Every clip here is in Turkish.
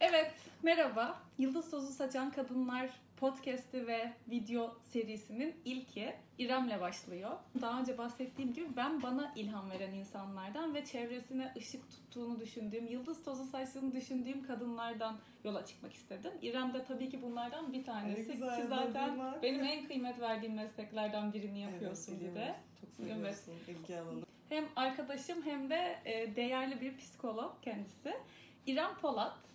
Evet, merhaba. Yıldız Tozu Saçan Kadınlar podcast'i ve video serisinin ilki İrem'le başlıyor. Daha önce bahsettiğim gibi ben bana ilham veren insanlardan ve çevresine ışık tuttuğunu düşündüğüm, yıldız tozu saçtığını düşündüğüm kadınlardan yola çıkmak istedim. İrem de tabii ki bunlardan bir tanesi. Ne güzel, ki zaten benim en kıymet verdiğim mesleklerden birini yapıyorsun evet, bir de. Çok seviyorsun ilgi alanı. Hem arkadaşım hem de e, değerli bir psikolog kendisi. İrem Polat.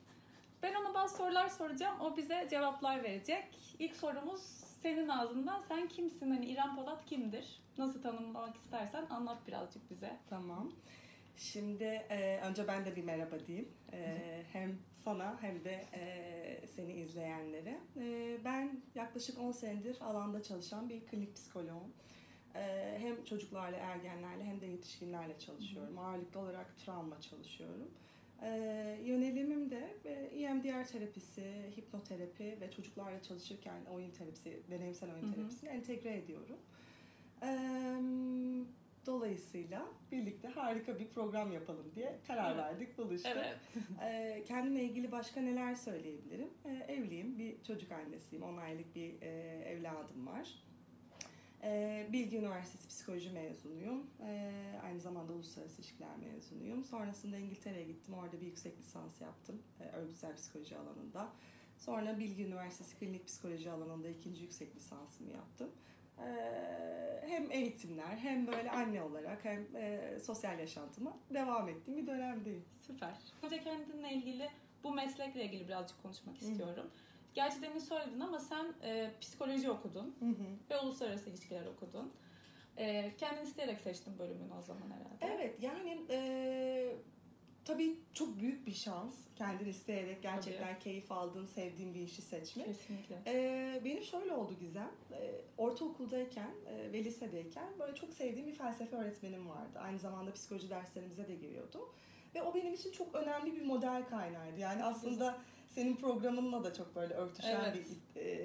Ben ona bazı sorular soracağım. O bize cevaplar verecek. İlk sorumuz senin ağzından. Sen kimsin? Hani İrem Polat kimdir? Nasıl tanımlamak istersen anlat birazcık bize. Tamam. Şimdi e, önce ben de bir merhaba diyeyim. E, hem sana hem de e, seni izleyenlere. E, ben yaklaşık 10 senedir alanda çalışan bir klinik psikoloğum. E, hem çocuklarla, ergenlerle hem de yetişkinlerle çalışıyorum. Ağırlıklı olarak travma çalışıyorum. E, yönelimim de e, EMDR terapisi, hipnoterapi ve çocuklarla çalışırken oyun terapisi, deneyimsel oyun Hı hı. terapisini entegre ediyorum. E, dolayısıyla birlikte harika bir program yapalım diye karar Evet. verdik, buluştuk. Evet. E, kendimle ilgili başka neler söyleyebilirim? E, evliyim, bir çocuk annesiyim, 10 aylık bir e, evladım var. E, Bilgi Üniversitesi Psikoloji mezunuyum. E, aynı zamanda Uluslararası İlişkiler mezunuyum. Sonrasında İngiltere'ye gittim. Orada bir yüksek lisans yaptım. E, örgütsel psikoloji alanında. Sonra Bilgi Üniversitesi Klinik Psikoloji alanında ikinci yüksek lisansımı yaptım. E, hem eğitimler hem böyle anne olarak hem e, sosyal yaşantıma devam ettiğim bir dönemdeyim. Süper. Önce kendinle ilgili bu meslekle ilgili birazcık konuşmak Hı. Gerçi demin söyledin ama sen e, psikoloji okudun Hı hı. ve uluslararası ilişkiler okudun. E, kendin isteyerek seçtin bölümünü o zaman herhalde. Evet yani e, tabii çok büyük bir şans kendin isteyerek gerçekten keyif aldığın, sevdiğin bir işi seçmek. Kesinlikle. E, benim şöyle oldu Gizem, e, ortaokuldayken e, ve lisedeyken böyle çok sevdiğim bir felsefe öğretmenim vardı. Aynı zamanda psikoloji derslerimize de giriyordu. Ve o benim için çok önemli bir model kaynağıydı. Yani aslında senin programınla da çok böyle örtüşen Evet. bir e,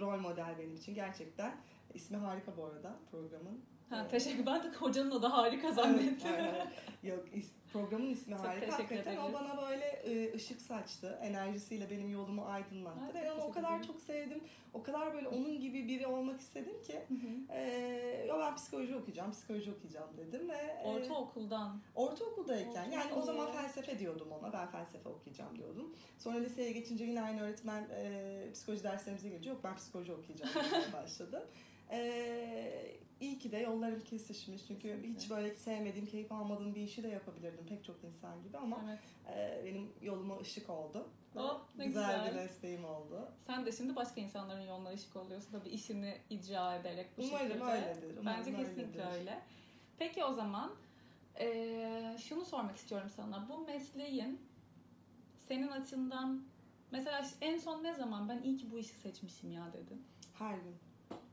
rol model benim için gerçekten. İsmi harika bu arada programın. Ha, E, teşekkür. Ben de hocanın da harika zannettim. Evet, aynen. Yok is- programın ismi Çok harika. teşekkür Hakikaten o ederiz. bana böyle e, ışık saçtı. Enerjisiyle benim yolumu aydınlattı. Ay, çok Ben onu o kadar ederim. çok sevdim. O kadar böyle onun gibi biri olmak istedim ki. Hı hı. E, ben psikoloji okuyacağım, psikoloji okuyacağım dedim ve e, Ortaokuldan. ortaokuldayken yani o zaman felsefe diyordum ona. Ben felsefe okuyacağım diyordum. Sonra liseye geçince yine aynı öğretmen e, psikoloji derslerimize gelince yok ben psikoloji okuyacağım demeye başladı. E, iyi ki de yollarım kesişmiş çünkü Kesinlikle. hiç böyle sevmediğim, keyif almadığım bir işi de yapabilirdim pek çok insan gibi ama Evet. e, benim yoluma ışık oldu. Oh, ne güzel, güzel. bir mesleğim oldu. Sen de şimdi başka insanların yoluna ışık oluyorsun tabii işini icra ederek bu Umarım şekilde. öyledir. Umarım Bence kesinlikle öyledir. öyle. Peki o zaman eee, şunu sormak istiyorum sana. Bu mesleğin senin açından mesela en son ne zaman ben iyi ki bu işi seçmişim ya dedin. Her gün.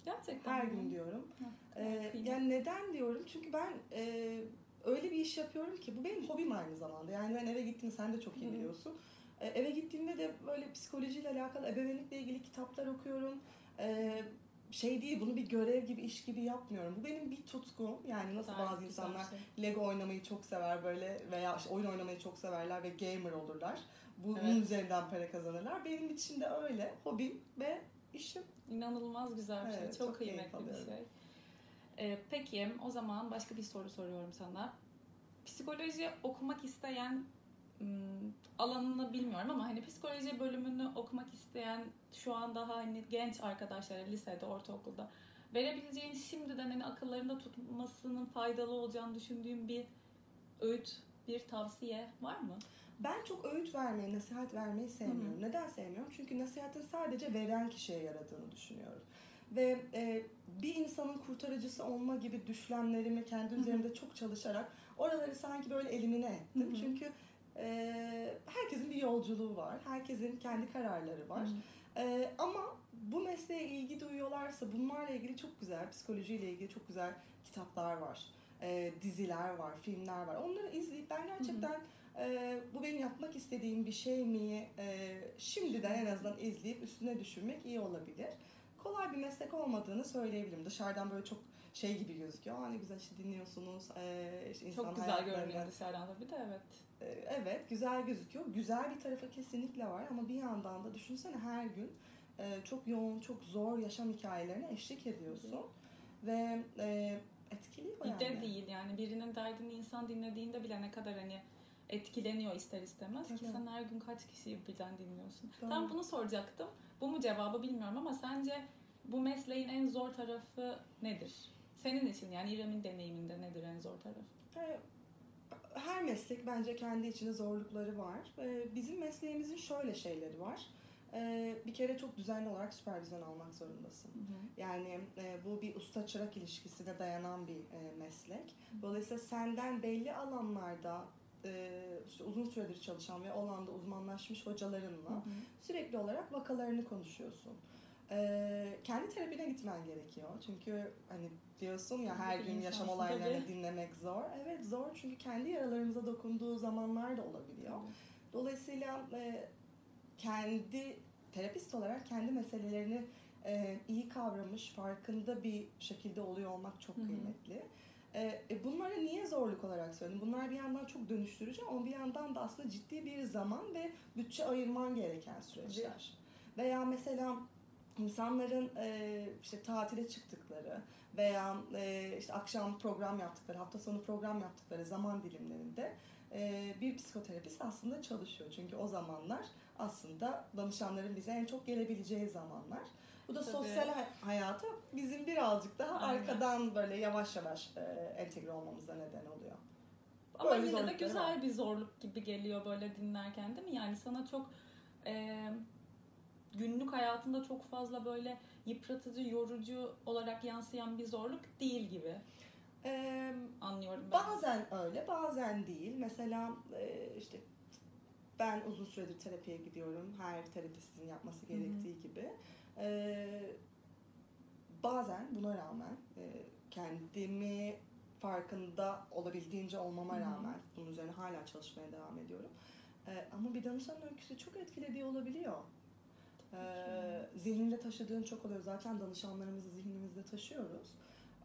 Gerçekten Her mi? gün diyorum. Ee, yani neden diyorum? Çünkü ben e, öyle bir iş yapıyorum ki bu benim hobim aynı zamanda. Yani ben eve gittiğimde sen de çok iyi biliyorsun. E, eve gittiğimde de böyle psikolojiyle alakalı ebeveynlikle ilgili kitaplar okuyorum. E, şey değil bunu bir görev gibi iş gibi yapmıyorum. Bu benim bir tutkum. Yani nasıl Gayet bazı insanlar şey. Lego oynamayı çok sever böyle veya işte oyun oynamayı çok severler ve gamer olurlar. Bunun Evet. üzerinden para kazanırlar. Benim için de öyle. Hobim ve işim. İnanılmaz güzel bir şey. Evet, çok, çok keyif kıymetli bir şey. Ee, peki o zaman başka bir soru soruyorum sana. Psikoloji okumak isteyen hmm, alanını bilmiyorum ama hani psikoloji bölümünü okumak isteyen şu an daha hani genç arkadaşlara lisede, ortaokulda verebileceğin şimdiden hani akıllarında tutmasının faydalı olacağını düşündüğün bir öğüt, bir tavsiye var mı? Ben çok öğüt vermeyi, nasihat vermeyi sevmiyorum. Neden sevmiyorum? Çünkü nasihatin sadece veren kişiye yaradığını düşünüyorum. Ve e, bir insanın kurtarıcısı olma gibi düşlemlerimi kendi üzerimde çok çalışarak oraları sanki böyle elimine ettim. Hı hı. Çünkü e, herkesin bir yolculuğu var. Herkesin kendi kararları var. Hı. Ee, ama bu mesleğe ilgi duyuyorlarsa bunlarla ilgili çok güzel, psikolojiyle ilgili çok güzel kitaplar var. Ee, diziler var, filmler var. Onları izleyip ben gerçekten e, bu benim yapmak istediğim bir şey mi e, şimdiden en azından izleyip üstüne düşünmek iyi olabilir. Kolay bir meslek olmadığını söyleyebilirim. Dışarıdan böyle çok şey gibi gözüküyor. Aa ne güzel işte dinliyorsunuz. Ee, işte insan Çok güzel hayatlarını- görünüyor dışarıdan tabii de evet. Ee, Evet güzel gözüküyor. Güzel bir tarafı kesinlikle var ama bir yandan da düşünsene her gün e, çok yoğun, çok zor yaşam hikayelerine eşlik ediyorsun. Ve e, etkiliyor Bir yani. de değil yani birinin derdini insan dinlediğinde bile ne kadar hani etkileniyor ister istemez ki Tabii. sen her gün kaç kişiyi birden dinliyorsun. Doğru. Ben bunu soracaktım. Bu mu cevabı bilmiyorum ama sence bu mesleğin en zor tarafı nedir? Senin için yani İrem'in deneyiminde nedir en zor tarafı? E, Her meslek bence kendi içinde zorlukları var. E, Bizim mesleğimizin şöyle şeyleri var. E, Bir kere çok düzenli olarak süpervizyon almak zorundasın. Yani e, bu bir usta çırak ilişkisine dayanan bir e, meslek. Dolayısıyla senden belli alanlarda e, işte uzun süredir çalışan ve o alanda uzmanlaşmış hocalarınla sürekli olarak vakalarını konuşuyorsun. E, kendi terapine gitmen gerekiyor. Çünkü hani diyorsun ya her gün yaşam olaylarını tabii. dinlemek zor. Evet zor çünkü kendi yaralarımıza dokunduğu zamanlar da olabiliyor. Dolayısıyla e, kendi terapist olarak kendi meselelerini e, iyi kavramış, farkında bir şekilde oluyor olmak çok Hı hı. Kıymetli. E, e, bunları niye zorluk olarak söyledim? Bunlar bir yandan çok dönüştürücü ama bir yandan da aslında ciddi bir zaman ve bütçe ayırman gereken süreçler. Veya mesela insanların e, işte tatile çıktıkları veya e, işte akşam program yaptıkları, hafta sonu program yaptıkları zaman dilimlerinde e, bir psikoterapist aslında çalışıyor. Çünkü o zamanlar aslında danışanların bize en çok gelebileceği zamanlar. Bu da Tabii. sosyal hay- hayata bizim birazcık daha Aynen. arkadan böyle yavaş yavaş e, entegre olmamıza neden oluyor. Ama Böyle yine de güzel var. bir zorluk gibi geliyor böyle dinlerken değil mi? Yani sana çok e, günlük hayatında çok fazla böyle yıpratıcı, yorucu olarak yansıyan bir zorluk değil gibi E, anlıyorum ben. Bazen öyle, bazen değil. Mesela e, işte ben uzun süredir terapiye gidiyorum. Her terapistin yapması gerektiği gibi. E, bazen buna rağmen e, kendimi farkında olabildiğince olmama rağmen bunun üzerine hala çalışmaya devam ediyorum. E, ama bir danışanın öyküsü çok etkilediği olabiliyor. E, zihninde taşıdığın çok oluyor. Zaten danışanlarımızı zihnimizde taşıyoruz.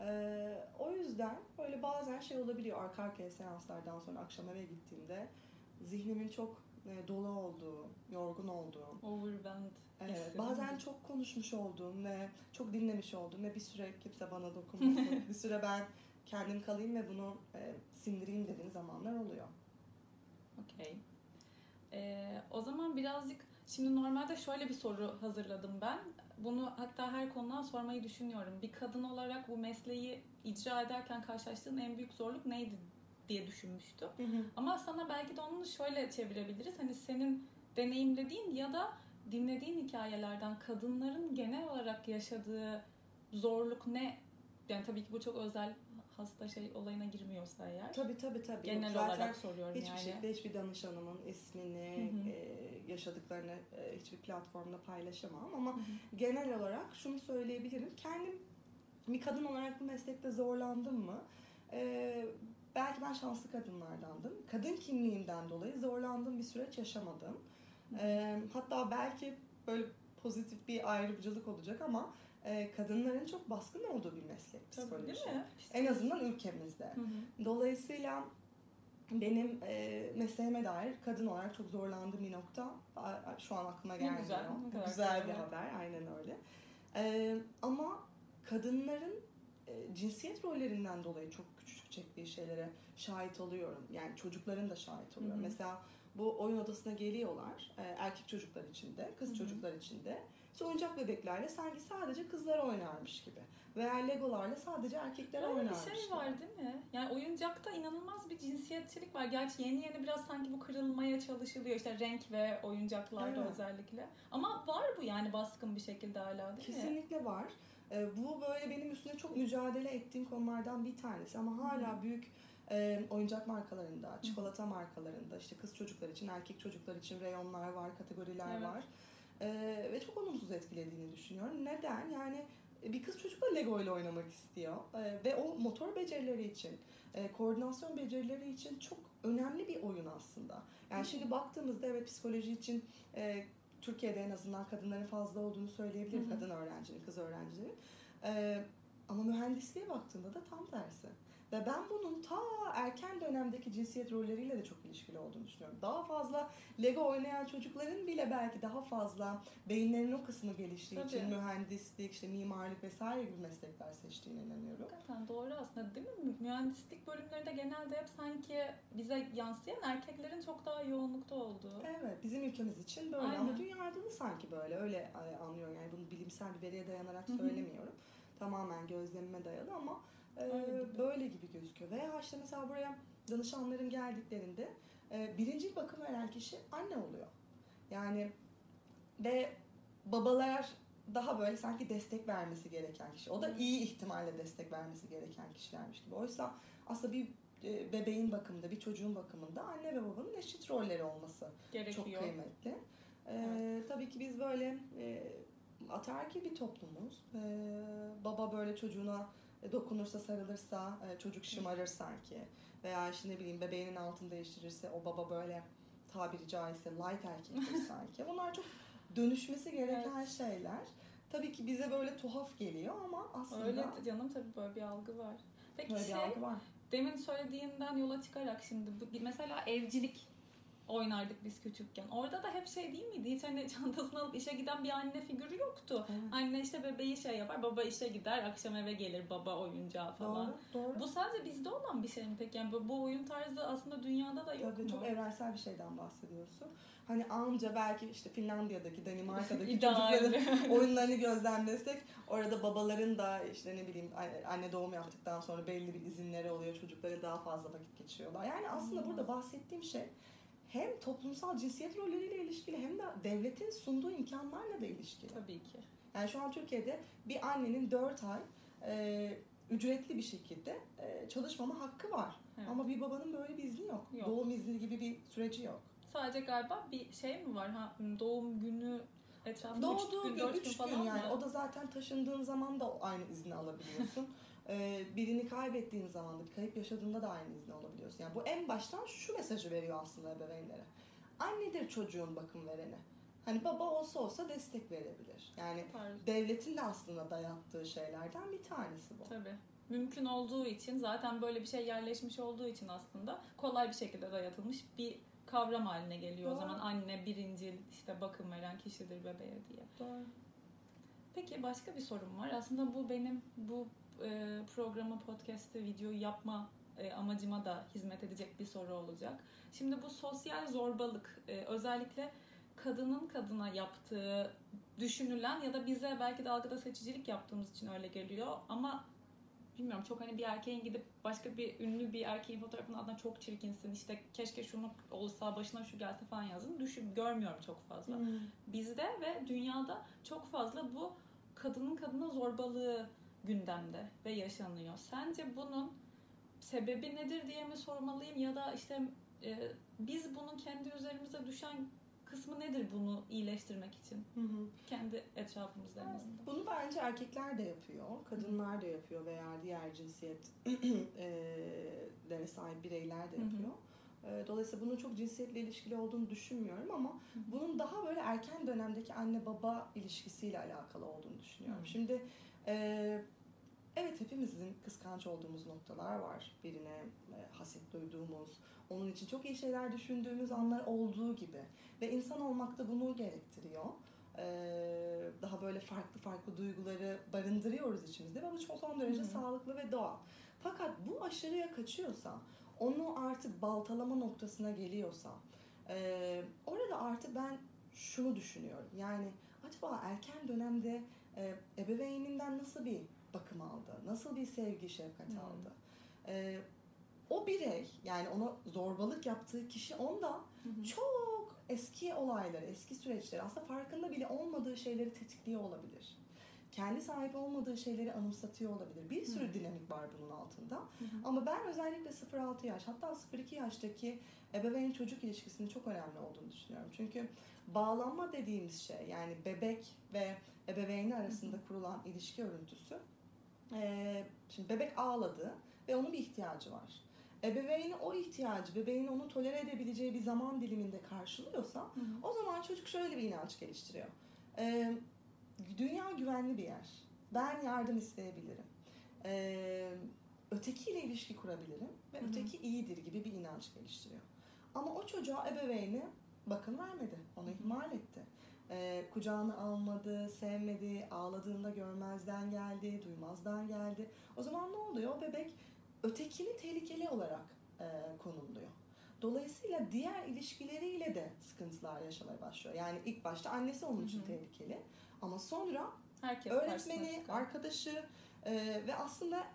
Ee, o yüzden böyle bazen şey olabiliyor arka arkaya seanslardan sonra akşam eve gittiğimde zihnimin çok e, dolu olduğu, yorgun olduğu, Overwhelmed evet, bazen çok konuşmuş olduğum ve çok dinlemiş olduğum ve bir süre kimse bana dokunmasın, bir süre ben kendim kalayım ve bunu e, sindireyim dediğim zamanlar oluyor. Okey. Ee, o zaman birazcık şimdi normalde şöyle bir soru hazırladım ben. Bunu hatta her konudan sormayı düşünüyorum. Bir kadın olarak bu mesleği icra ederken karşılaştığın en büyük zorluk neydi diye düşünmüştüm. Ama sana belki de onu şöyle çevirebiliriz. Hani senin deneyimlediğin ya da dinlediğin hikayelerden kadınların genel olarak yaşadığı zorluk ne? Yani tabii ki bu çok özel hasta şey olayına girmiyorsa eğer. Tabii tabii tabii. Genel Zaten olarak soruyorum Hiçbir yani. şekilde hiçbir danışanımın ismini, Hı hı. e, yaşadıklarını e, hiçbir platformda paylaşamam ama Hı hı. genel olarak şunu söyleyebilirim. Kendim bir kadın olarak bu meslekte zorlandım mı? E, belki ben şanslı kadınlardandım. Kadın kimliğimden dolayı zorlandığım bir süreç yaşamadım. E, hatta belki böyle pozitif bir ayrımcılık olacak ama e, kadınların çok baskın olduğu bir meslek Tabii, psikoloji. değil mi? En azından ülkemizde. Hı hı. Dolayısıyla benim e, mesleğime dair kadın olarak çok zorlandığım bir nokta şu an aklıma Ne gelmiyor. güzel, ne güzel bir haber, aynen öyle. E, ama kadınların e, cinsiyet rollerinden dolayı çok küçük çektiği şeylere şahit oluyorum. Yani çocukların da şahit oluyor. Hı hı. Mesela bu oyun odasına geliyorlar e, erkek çocuklar içinde, kız Hı hı. çocuklar içinde. İşte oyuncak bebeklerle sanki sadece kızlar oynarmış gibi. Veya legolarla sadece erkekler Öyle bir oynarmış şey gibi. var değil mi? Yani oyuncakta inanılmaz bir cinsiyetçilik var. Gerçi yeni yeni biraz sanki bu kırılmaya çalışılıyor. İşte renk ve oyuncaklarda Evet. özellikle. Ama var bu yani baskın bir şekilde hala değil mi? Kesinlikle var. Ee, bu böyle benim üstüne çok mücadele ettiğim konulardan bir tanesi ama hala büyük e, oyuncak markalarında, çikolata markalarında işte kız çocuklar için, erkek çocuklar için reyonlar var, kategoriler Evet. var. Ee, ve çok olumsuz etkilediğini düşünüyorum. Neden? Yani bir kız çocuk da Lego ile oynamak istiyor Ee, ve o motor becerileri için, e, koordinasyon becerileri için çok önemli bir oyun aslında. Yani şimdi baktığımızda evet psikoloji için e, Türkiye'de en azından kadınların fazla olduğunu söyleyebilirim. Kadın öğrencinin, kız öğrencilerin. Ee, Ama mühendisliğe baktığında da tam tersi. Ve ben bunun ta erken dönemdeki cinsiyet rolleriyle de çok ilişkili olduğunu düşünüyorum. Daha fazla Lego oynayan çocukların bile belki daha fazla beyinlerinin o kısmı geliştiği Tabii. için mühendislik, işte mimarlık vesaire gibi meslekler seçtiğine inanıyorum. Hakikaten doğru aslında değil mi? Mühendislik bölümlerinde genelde hep sanki bize yansıyan erkeklerin çok daha yoğunlukta olduğu. Evet, bizim ülkemiz için böyle Aynen. ama dünyada da sanki böyle öyle e, anlıyorum. Yani bunu bilimsel bir veriye dayanarak Hı hı. söylemiyorum. Tamamen gözlemime dayalı ama e, Öyle gibi. böyle gibi gözüküyor. Veya işte mesela buraya danışanlarım geldiklerinde e, birinci bakım veren kişi anne oluyor. Yani ve babalar daha böyle sanki destek vermesi gereken kişi. O da iyi ihtimalle destek vermesi gereken kişilermiş gibi. Oysa aslında bir e, bebeğin bakımında, bir çocuğun bakımında anne ve babanın eşit rolleri olması Gerekiyor. çok kıymetli. Ee, Tabii ki biz böyle e, ataerkil bir toplumuz. Ee, baba böyle çocuğuna dokunursa, sarılırsa, e, çocuk şımarır sanki. Veya işte ne bileyim bebeğinin altını değiştirirse o baba böyle tabiri caizse light erkektir sanki. Bunlar çok dönüşmesi gereken Evet. şeyler. Tabii ki bize böyle tuhaf geliyor ama aslında Öyle canım tabii böyle bir algı var. Peki böyle bir şey, algı var. demin söylediğinden yola çıkarak şimdi bu, bir- mesela evcilik oynardık biz küçükken. Orada da hep şey değil miydi? Hiç hani çantasını alıp işe giden bir anne figürü yoktu. Evet. Anne işte bebeği şey yapar, baba işe gider, akşam eve gelir baba oyuncağı falan. Doğru, doğru. Bu sadece bizde olan bir şey mi peki? Yani bu, oyun tarzı aslında dünyada da yok Tabii mu? çok evrensel bir şeyden bahsediyorsun. Hani anca belki işte Finlandiya'daki, Danimarka'daki çocukların oyunlarını gözlemlesek orada babaların da işte ne bileyim anne doğum yaptıktan sonra belli bir izinleri oluyor. Çocukları daha fazla vakit geçiriyorlar. Yani aslında Hmm. burada bahsettiğim şey hem toplumsal cinsiyet rolleriyle ilişkili hem de devletin sunduğu imkanlarla da ilişkili. Tabii ki. Yani şu an Türkiye'de bir annenin 4 ay e, ücretli bir şekilde e, çalışmama hakkı var. Evet. Ama bir babanın böyle bir izni yok. Yok. Doğum izni gibi bir süreci yok. Sadece galiba bir şey mi var? Ha, doğum günü etrafında üç Doğduğu gün, gün, dört 3 gün gün, falan yani. mı? O da zaten taşındığın zaman da aynı izni alabiliyorsun. Ee, birini kaybettiğin zaman da, bir kayıp yaşadığında da aynı izni alabiliyorsun. Yani bu en baştan şu mesajı veriyor aslında ebeveynlere. Annedir çocuğun bakım vereni. Hani baba olsa olsa destek verebilir. Yani Süper. devletin de aslında dayattığı şeylerden bir tanesi bu. Tabii. Mümkün olduğu için zaten böyle bir şey yerleşmiş olduğu için aslında kolay bir şekilde dayatılmış bir kavram haline geliyor. O Doğru. zaman anne birincil işte bakım veren kişidir bebeğe diye. Doğru. Peki başka bir sorum var. Aslında bu benim bu e, programı, podcast'ı, videoyu yapma e, amacıma da hizmet edecek bir soru olacak. Şimdi bu sosyal zorbalık e, özellikle kadının kadına yaptığı düşünülen ya da bize belki de algıda seçicilik yaptığımız için öyle geliyor ama bilmiyorum çok hani bir erkeğin gidip başka bir ünlü bir erkeğin fotoğrafının altına çok çirkinsin işte keşke şunu olsa başına şu gelse falan yazın düşün görmüyorum çok fazla Hmm. bizde ve dünyada çok fazla bu kadının kadına zorbalığı gündemde ve yaşanıyor. Sence bunun sebebi nedir diye mi sormalıyım ya da işte e, biz bunun kendi üzerimize düşen kısmı nedir bunu iyileştirmek için Hı hı. kendi etrafımızda azından? Bunu bence erkekler de yapıyor, kadınlar da yapıyor veya diğer cinsiyetlere sahip bireyler de Hı hı. yapıyor. E, Dolayısıyla bunun çok cinsiyetle ilişkili olduğunu düşünmüyorum ama bunun daha böyle erken dönemdeki anne baba ilişkisiyle alakalı olduğunu düşünüyorum. Hı. Şimdi e, evet hepimizin kıskanç olduğumuz noktalar var. Birine e, haset duyduğumuz, onun için çok iyi şeyler düşündüğümüz anlar olduğu gibi. Ve insan olmak da bunu gerektiriyor. Ee, daha böyle farklı farklı duyguları barındırıyoruz içimizde ve bu çok son derece Hı hı. sağlıklı ve doğal. Fakat bu aşırıya kaçıyorsa, onu artık baltalama noktasına geliyorsa, e, orada artık ben şunu düşünüyorum. Yani acaba erken dönemde e, ebeveyninden nasıl bir bakım aldı, nasıl bir sevgi, şefkat Hmm. aldı? E, o birey, yani ona zorbalık yaptığı kişi onda Hı hı. çok eski olayları, eski süreçleri aslında farkında bile olmadığı şeyleri tetikliyor olabilir. Kendi sahip olmadığı şeyleri anımsatıyor olabilir. Bir sürü Hı. dinamik var bunun altında. Hı hı. Ama ben özellikle 0-6 yaş hatta 0-2 yaştaki ebeveyn çocuk ilişkisinin çok önemli olduğunu düşünüyorum. Çünkü bağlanma dediğimiz şey yani bebek ve ebeveyni arasında kurulan ilişki örüntüsü. Ee, şimdi bebek ağladı ve onun bir ihtiyacı var. Ebeveyni o ihtiyacı, bebeğin onu tolere edebileceği bir zaman diliminde karşılıyorsa Hı hı. o zaman çocuk şöyle bir inanç geliştiriyor. Ee, dünya güvenli bir yer. Ben yardım isteyebilirim. e, ötekiyle ilişki kurabilirim ve Hı hı. öteki iyidir gibi bir inanç geliştiriyor. Ama o çocuğa ebeveyni bakım vermedi, onu ihmal etti. E, kucağına almadı, sevmedi, ağladığında görmezden geldi, duymazdan geldi. O zaman ne oluyor? O bebek ötekini tehlikeli olarak e, konumluyor. Dolayısıyla diğer ilişkileriyle de sıkıntılar yaşamaya başlıyor. Yani ilk başta annesi onun için Hı hı. tehlikeli. Ama sonra Herkes öğretmeni, arkadaşı e, ve aslında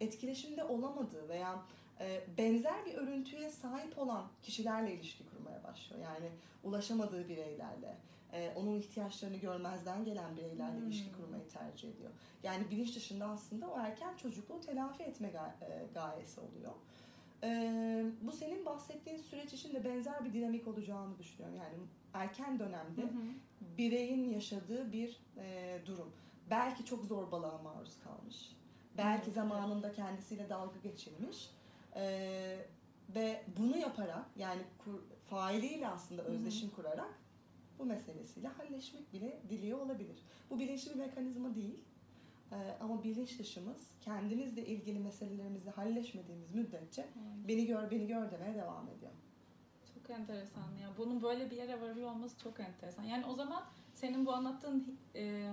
etkileşimde olamadığı veya e, benzer bir örüntüye sahip olan kişilerle ilişki kurmaya başlıyor. Yani ulaşamadığı bireylerle, e, onun ihtiyaçlarını görmezden gelen bireylerle Hmm. ilişki kurmayı tercih ediyor. Yani bilinç dışında aslında o erken çocukluğu telafi etme ga- e, gayesi oluyor. E, bu senin bahsettiğin süreç için de benzer bir dinamik olacağını düşünüyorum. Yani erken dönemde Hı hı. bireyin yaşadığı bir e, durum. Belki çok zorbalığa maruz kalmış. Belki zamanında kendisiyle dalga geçilmiş. E, ve bunu yaparak yani kur, failiyle aslında Hı hı. özdeşim kurarak bu meselesiyle halleşmek bile diliyor olabilir. Bu bilinçli bir mekanizma değil. E, ama bilinç dışımız kendimizle ilgili meselelerimizi halleşmediğimiz müddetçe beni gör beni gör demeye devam ediyor. Çok enteresan ya. Bunun böyle bir yere varıyor olması çok enteresan. Yani o zaman senin bu anlattığın e,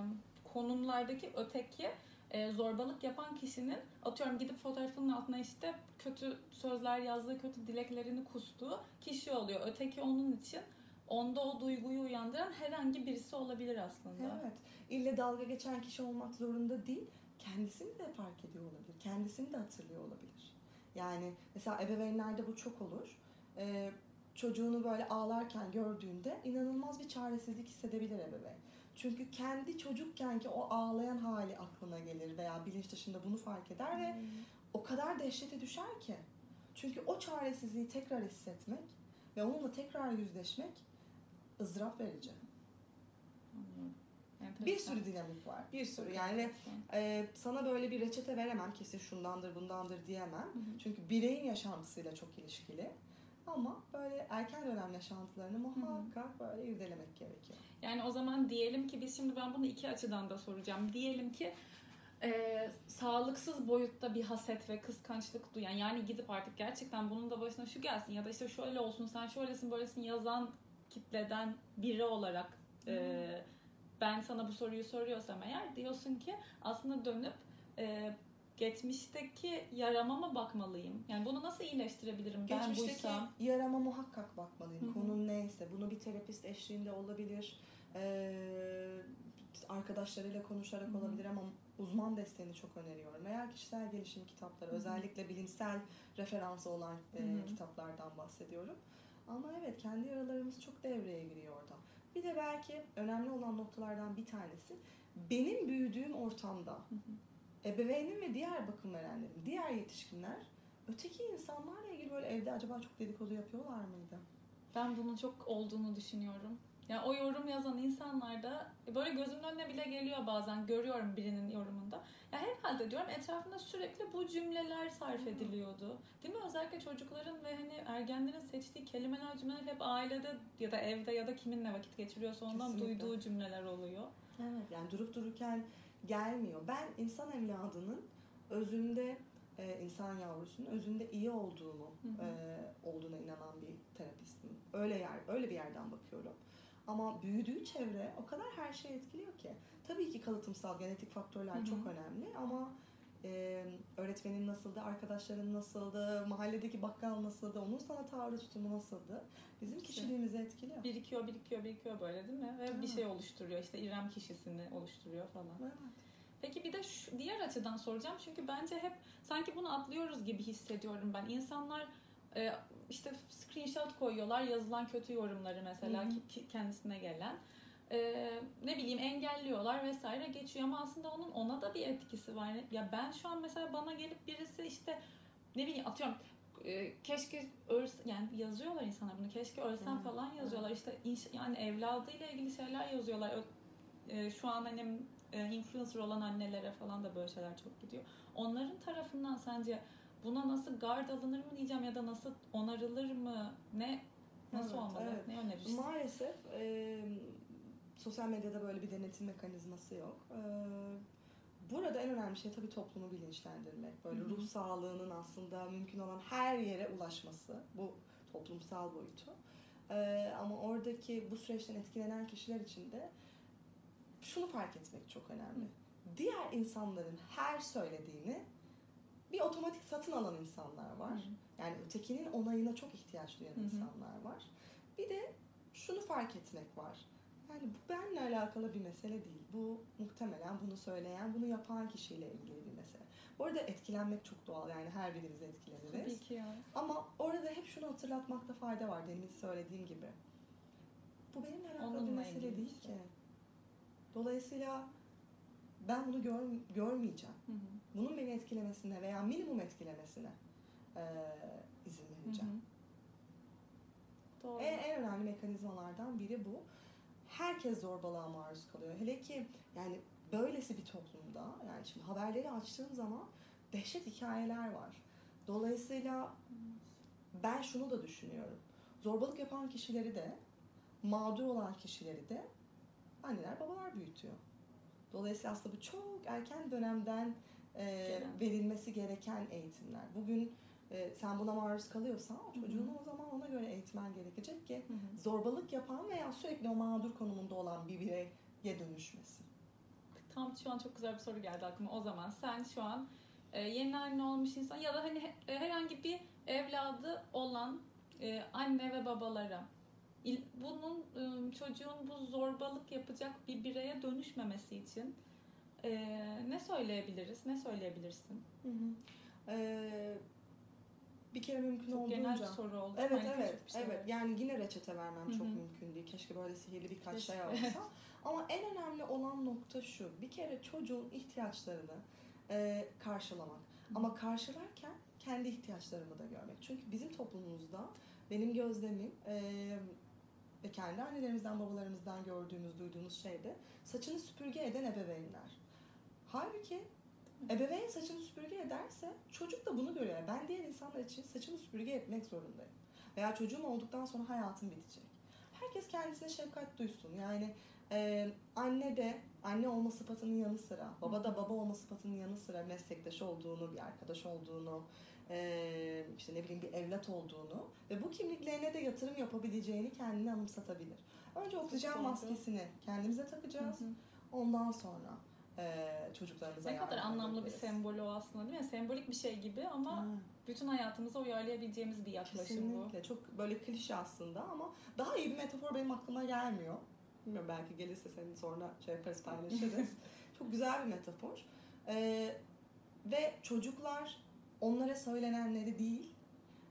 konumlardaki öteki e, zorbalık yapan kişinin atıyorum gidip fotoğrafının altına işte kötü sözler yazdığı, kötü dileklerini kustuğu kişi oluyor. Öteki onun için onda o duyguyu uyandıran herhangi birisi olabilir aslında. Evet. İlle dalga geçen kişi olmak zorunda değil. Kendisini de fark ediyor olabilir. Kendisini de hatırlıyor olabilir. Yani mesela ebeveynlerde bu çok olur. Ee, çocuğunu böyle ağlarken gördüğünde inanılmaz bir çaresizlik hissedebilir ebeveyn. Çünkü kendi çocukken ki o ağlayan hali aklına gelir veya bilinç dışında bunu fark eder ve Hmm. o kadar dehşete düşer ki. Çünkü o çaresizliği tekrar hissetmek ve onunla tekrar yüzleşmek ızdırap verici. Anlıyorum. Bir sürü dinamik var. Bir sürü. Yani. Ee, sana böyle bir reçete veremem kesin şundandır bundandır diyemem. Hı hı. Çünkü bireyin yaşantısıyla çok ilişkili. Ama böyle erken dönem yaşantılarını muhakkak böyle irdelemek gerekiyor. Yani o zaman diyelim ki biz şimdi ben bunu iki açıdan da soracağım. Diyelim ki e, sağlıksız boyutta bir haset ve kıskançlık duyan yani gidip artık gerçekten bunun da başına şu gelsin ya da işte şöyle olsun sen şöylesin böylesin yazan kitleden biri olarak e, ben sana bu soruyu soruyorsam eğer diyorsun ki aslında dönüp e, geçmişteki yarama mı bakmalıyım? Yani bunu nasıl iyileştirebilirim ben Geçmişteki buysam? yarama muhakkak bakmalıyım. Hı hı. Konun neyse. Bunu bir terapist eşliğinde olabilir. Ee, arkadaşlarıyla konuşarak Hı hı. olabilir ama uzman desteğini çok öneriyorum. Veya kişisel gelişim kitapları, Hı hı. özellikle bilimsel referansı olan e, kitaplardan bahsediyorum. Ama evet kendi yaralarımız çok devreye giriyor orada. Bir de belki önemli olan noktalardan bir tanesi benim büyüdüğüm ortamda Hı hı. ebeveynim ve diğer bakım verenlerim, diğer yetişkinler öteki insanlarla ilgili böyle evde acaba çok dedikodu yapıyorlar mıydı? Ben bunun çok olduğunu düşünüyorum. Yani o yorum yazan insanlar da böyle gözümün önüne bile geliyor bazen görüyorum birinin yorumunda. Ya herhalde diyorum etrafında sürekli bu cümleler sarf ediliyordu. Değil mi? Özellikle çocukların ve hani ergenlerin seçtiği kelimeler cümleler hep ailede ya da evde ya da kiminle vakit geçiriyorsa ondan Kesinlikle. duyduğu cümleler oluyor. Evet. Yani durup dururken gelmiyor. Ben insan evladının özünde e, insan yavrusunun özünde iyi olduğunu Hı hı. e, olduğuna inanan bir terapistim. Öyle yer öyle bir yerden bakıyorum. Ama büyüdüğü çevre o kadar her şeyi etkiliyor ki. Tabii ki kalıtımsal genetik faktörler Hı hı. çok önemli ama e, öğretmenin nasıldı, arkadaşların nasıldı, mahalledeki bakkal nasıldı, onun sana tavrı tutumu nasıldı bizim kişiliğimizi etkiliyor. Birikiyor, birikiyor, birikiyor böyle değil mi? Ve bir Evet. şey oluşturuyor. İşte İrem kişisini oluşturuyor falan. Evet. Peki bir de şu diğer açıdan soracağım çünkü bence hep sanki bunu atlıyoruz gibi hissediyorum ben. İnsanlar e, işte screenshot koyuyorlar yazılan kötü yorumları mesela Hı hı. ki- ki- kendisine gelen. E, ne bileyim engelliyorlar vesaire geçiyor ama aslında onun ona da bir etkisi var. Ya ben şu an mesela bana gelip birisi işte ne bileyim atıyorum e, keşke ölse yani yazıyorlar insanlar bunu keşke ölsem Evet, falan yazıyorlar işte inş- yani evladıyla ilgili şeyler yazıyorlar Ö- e, şu an hani e, influencer olan annelere falan da böyle şeyler çok gidiyor. Onların tarafından sence buna nasıl gard alınır mı diyeceğim ya da nasıl onarılır mı? Ne nasıl Evet, olmalı? evet. Ne önerirsin? Maalesef e, sosyal medyada böyle bir denetim mekanizması yok. E, burada en önemli şey tabii toplumu bilinçlendirmek. Böyle Hı hı. ruh sağlığının aslında mümkün olan her yere ulaşması. Bu toplumsal boyutu. Ee, ama oradaki bu süreçten etkilenen kişiler için de şunu fark etmek çok önemli. Diğer insanların her söylediğini bir otomatik satın alan insanlar var. Hı. Yani ötekinin onayına çok ihtiyaç duyan Hı insanlar var. Bir de şunu fark etmek var. Yani bu benimle alakalı bir mesele değil. Bu muhtemelen bunu söyleyen, bunu yapan kişiyle ilgili bir mesele. Bu arada etkilenmek çok doğal. Yani her birimiz etkileniriz. Tabii ki ya. Ama orada hep şunu hatırlatmakta fayda var demin söylediğim gibi. Bu benimle alakalı bir Onunla mesele ilgili değil bir ki. Dolayısıyla ben bunu gör, görmeyeceğim. Hı hı. Bunun beni etkilemesine veya minimum etkilemesine eee, izin vereceğim. hı. Doğru. En, en önemli mekanizmalardan biri bu. Herkes zorbalığa maruz kalıyor. Hele ki yani böylesi bir toplumda yani şimdi haberleri açtığın zaman dehşet hikayeler var. Dolayısıyla ben şunu da düşünüyorum. Zorbalık yapan kişileri de mağdur olan kişileri de anneler babalar büyütüyor. Dolayısıyla aslında bu çok erken dönemden e, verilmesi gereken eğitimler. Bugün e, sen buna maruz kalıyorsan çocuğunu o zaman ona göre eğitmen gerekecek ki Hı hı. zorbalık yapan veya sürekli o mağdur konumunda olan bir bireye dönüşmesin. Tam şu an çok güzel bir soru geldi aklıma. O zaman sen şu an e, yeni anne olmuş insan ya da hani he- herhangi bir evladı olan e, anne ve babalara bunun e, çocuğun bu zorbalık yapacak bir bireye dönüşmemesi için e, ne söyleyebiliriz? Ne söyleyebilirsin? Ee, bir kere mümkün Çok olduğunca genel bir soru oldu. Evet Hani evet şey evet. var. Yani yine reçete vermem çok Hı hı. mümkün değil. Keşke böyle sihirli birkaç şey Keşke. olsa. Ama en önemli olan nokta şu. Bir kere çocuğun ihtiyaçlarını e, karşılamak. Ama karşılarken kendi ihtiyaçlarımı da görmek. Çünkü bizim toplumumuzda benim gözlemim e, ve kendi annelerimizden babalarımızdan gördüğümüz, duyduğumuz şey de saçını süpürge eden ebeveynler. Halbuki ebeveyn saçını süpürge ederse çocuk da bunu görüyor. Ben diğer insanlar için saçını süpürge etmek zorundayım. Veya çocuğum olduktan sonra hayatım bitecek. Herkes kendisine şefkat duysun. Yani e, anne de anne olma sıfatının yanı sıra, baba da baba olma sıfatının yanı sıra meslektaş olduğunu, bir arkadaş olduğunu, e, işte ne bileyim bir evlat olduğunu ve bu kimliklerine de yatırım yapabileceğini kendine anımsatabilir. Önce oksijen maskesini kendimize Hı takacağız. hı. Ondan sonra e, çocuklarımıza Ne kadar anlamlı bir sembolü o aslında değil mi? Sembolik bir şey gibi ama Ha, bütün hayatımıza uyarlayabileceğimiz bir yaklaşım bu. Kesinlikle. Çok böyle klişe aslında ama daha iyi bir metafor benim aklıma gelmiyor. Bilmiyorum belki gelirse senin sonra şey yaparız paylaşırız. Çok güzel bir metafor. Ee, ve çocuklar onlara söylenenleri değil,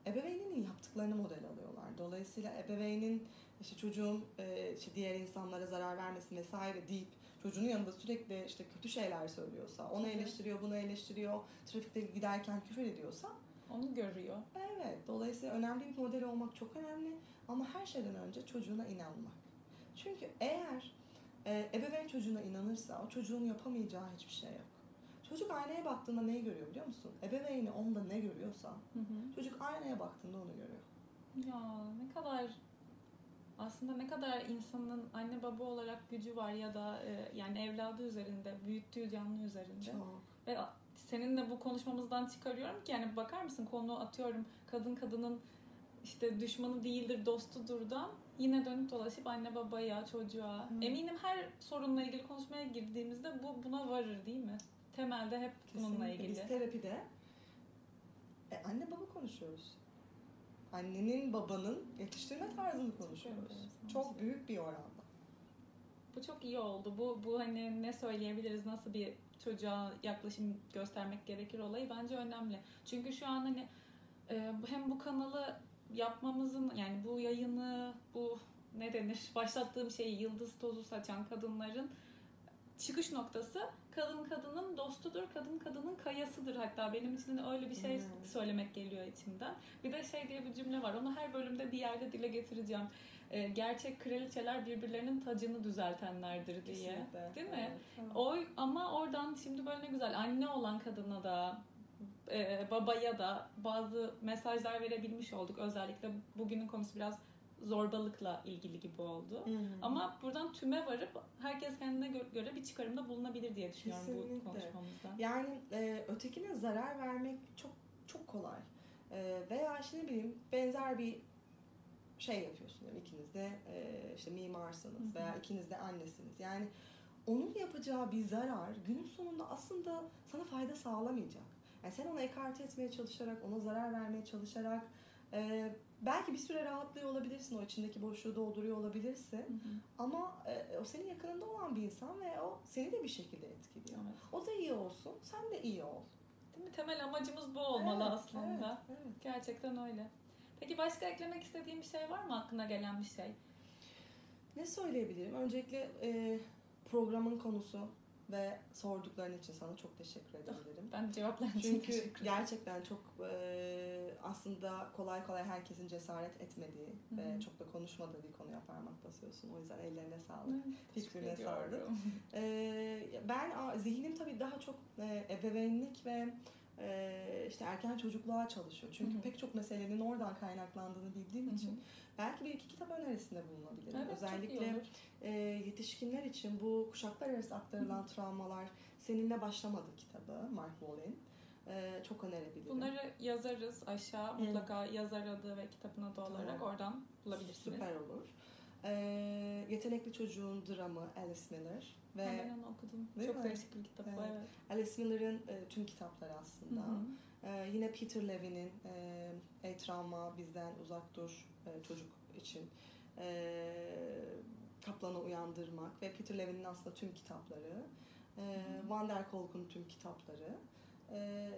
ebeveyninin yaptıklarını model alıyorlar. Dolayısıyla ebeveynin işte çocuğum e, işte diğer insanlara zarar vermesin vesaire deyip çocuğunun yanında sürekli işte kötü şeyler söylüyorsa, onu eleştiriyor, bunu eleştiriyor, trafikte giderken küfür ediyorsa Onu görüyor. Evet, dolayısıyla önemli bir model olmak çok önemli ama her şeyden önce çocuğuna inanmak. Çünkü eğer e, ebeveyn çocuğuna inanırsa o çocuğun yapamayacağı hiçbir şey yok. Çocuk aynaya baktığında neyi görüyor biliyor musun? Ebeveyni onda ne görüyorsa Hı hı. çocuk aynaya baktığında onu görüyor. Ya ne kadar aslında ne kadar insanın anne baba olarak gücü var ya da e, yani evladı üzerinde, büyüttüğü canlı üzerinde. Çok. Ve a- seninle bu konuşmamızdan çıkarıyorum ki yani bakar mısın konu atıyorum kadın kadının işte düşmanı değildir dostudur yine dönüp dolaşıp anne babaya, çocuğa. Hı. Eminim her sorunla ilgili konuşmaya girdiğimizde bu buna varır değil mi? Temelde hep bununla Kesinlikle. ilgili. Biz terapide e, anne baba konuşuyoruz. Annenin babanın yetiştirme tarzını konuşuyoruz. Çok büyük bir oranda. Bu çok iyi oldu. Bu bu hani ne söyleyebiliriz, nasıl bir çocuğa yaklaşım göstermek gerekir olayı bence önemli. Çünkü şu an hani e, hem bu kanalı yapmamızın yani bu yayını, bu ne denir başlattığım şeyi yıldız tozu saçan kadınların çıkış noktası kadın kadının dostudur, kadın kadının kayasıdır hatta benim için öyle bir şey Hmm. söylemek geliyor içimden. Bir de şey diye bir cümle var. Onu her bölümde bir yerde dile getireceğim. E, gerçek kraliçeler birbirlerinin tacını düzeltenlerdir diye. Kesinlikle. Değil mi? Evet, evet. O ama oradan şimdi böyle ne güzel anne olan kadına da e, babaya da bazı mesajlar verebilmiş olduk. Özellikle bugünün konusu biraz zorbalıkla ilgili gibi oldu. Ama buradan tüme varıp herkes kendine gö- göre bir çıkarımda bulunabilir diye düşünüyorum Kesinlikle. bu konuşmamızda. Yani e, ötekine zarar vermek çok çok kolay. E, veya işte ne bileyim benzer bir şey yapıyorsun. Yani ikiniz de e, işte mimarsınız veya ikiniz de annesiniz. Yani onun yapacağı bir zarar günün sonunda aslında sana fayda sağlamayacak. Yani sen onu ekarte etmeye çalışarak, ona zarar vermeye çalışarak e, belki bir süre rahatlıyor olabilirsin, o içindeki boşluğu dolduruyor olabilirsin. Hı hı. Ama e, o senin yakınında olan bir insan ve o seni de bir şekilde etkiliyor. Evet. O da iyi olsun, sen de iyi ol. Değil mi? Temel amacımız bu olmalı Evet, aslında. Evet, evet. Gerçekten öyle. Peki başka eklemek istediğin bir şey var mı aklına gelen bir şey? Ne söyleyebilirim? Öncelikle e, programın konusu ve sordukların için sana çok teşekkür edebilirim. Ben cevapların için Çünkü gerçekten çok e, aslında kolay kolay herkesin cesaret etmediği Hı ve çok da konuşmadığı bir konuya parmak basıyorsun. O yüzden ellerine sağlık. Fikrine sağlık. Ee, ben zihnim tabii daha çok e, ebeveynlik ve e, işte erken çocukluğa çalışıyor. Çünkü Hı hı. pek çok meselenin oradan kaynaklandığını bildiğim Hı hı. için belki bir iki kitap önerisinde bulunabilirim. Evet, Özellikle e, yetişkinler için bu kuşaklar arası aktarılan travmalar seninle başlamadı kitabı Mark Wallin. E, çok önerebilirim. Bunları yazarız aşağı. Hı. Mutlaka yazar adı ve kitapın adı olarak Tamam. oradan bulabilirsiniz. Süper olur. E, Yetenekli Çocuğun Dramı Alice Miller ve Ben onu okudum. Değil Çok mi? değişik bir kitap bu Evet. evet. Alice Miller'ın e, tüm kitapları aslında. Hı hı. Ee, yine Peter Levy'nin e, Ey Travma Bizden Uzak Dur e, çocuk için e, Kaplan'ı uyandırmak ve Peter Levy'nin aslında tüm kitapları e, Hı. Van der Kolk'un tüm kitapları e,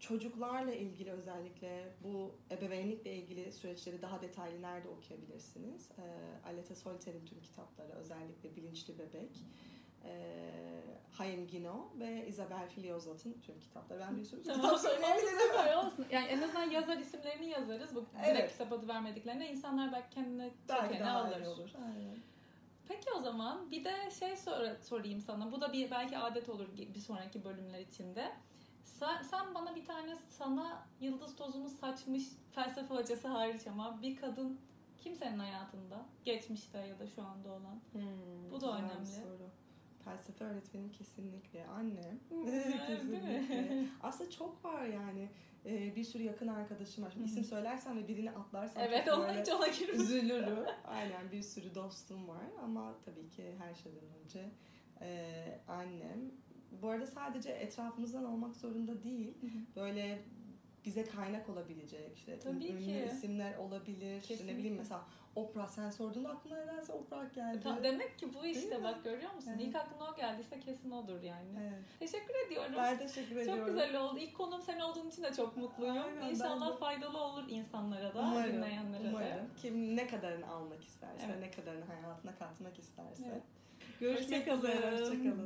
çocuklarla ilgili özellikle bu ebeveynlikle ilgili süreçleri daha detaylı nerede okuyabilirsiniz? E, Aleta Solter'in tüm kitapları özellikle Bilinçli Bebek e, Haim Gino ve Isabel Filiozat'ın tüm kitapları. Ben bir sürü kitap söyleyebilirim. Olsun. Yani en azından yazar isimlerini yazarız. Bu direkt Evet. kitap adı vermediklerine insanlar belki kendine daha alır. olur. Aynen. Peki o zaman bir de şey sor- sorayım sana. Bu da bir belki adet olur bir sonraki bölümler içinde. Sen, sen bana bir tane sana yıldız tozunu saçmış felsefe hocası hariç ama bir kadın kimsenin hayatında geçmişte ya da şu anda olan. Hmm, Bu da önemli. soru. Felsefe öğretmenim kesinlikle. Annem. Kesinlikle. Aslında çok var yani. Ee, bir sürü yakın arkadaşım var. Şimdi isim söylersem ve birini atlarsam Evet çok ona hiç ona üzülürüm. Aynen bir sürü dostum var ama tabii ki her şeyden önce e, annem. Bu arada sadece etrafımızdan olmak zorunda değil. Böyle bize kaynak olabilecek işte Tabii ünlü ki. isimler olabilir. İşte ne bileyim mesela Oprah sen sorduğunda aklıma nedense Oprah geldi. Ta- Demek ki bu Değil işte mi? bak görüyor musun? Evet. İlk aklına o geldiyse kesin odur yani. Evet. Teşekkür ediyorum. Ben teşekkür ediyorum. Çok güzel oldu. İlk konuğum sen olduğun için de çok mutluyum. Aynen, İnşallah de. faydalı olur insanlara da, Umarım, dinleyenlere de. umarım. Kim ne kadarını almak isterse, Evet. ne kadarını hayatına katmak isterse. Evet. Görüşmek üzere, hoşçakalın.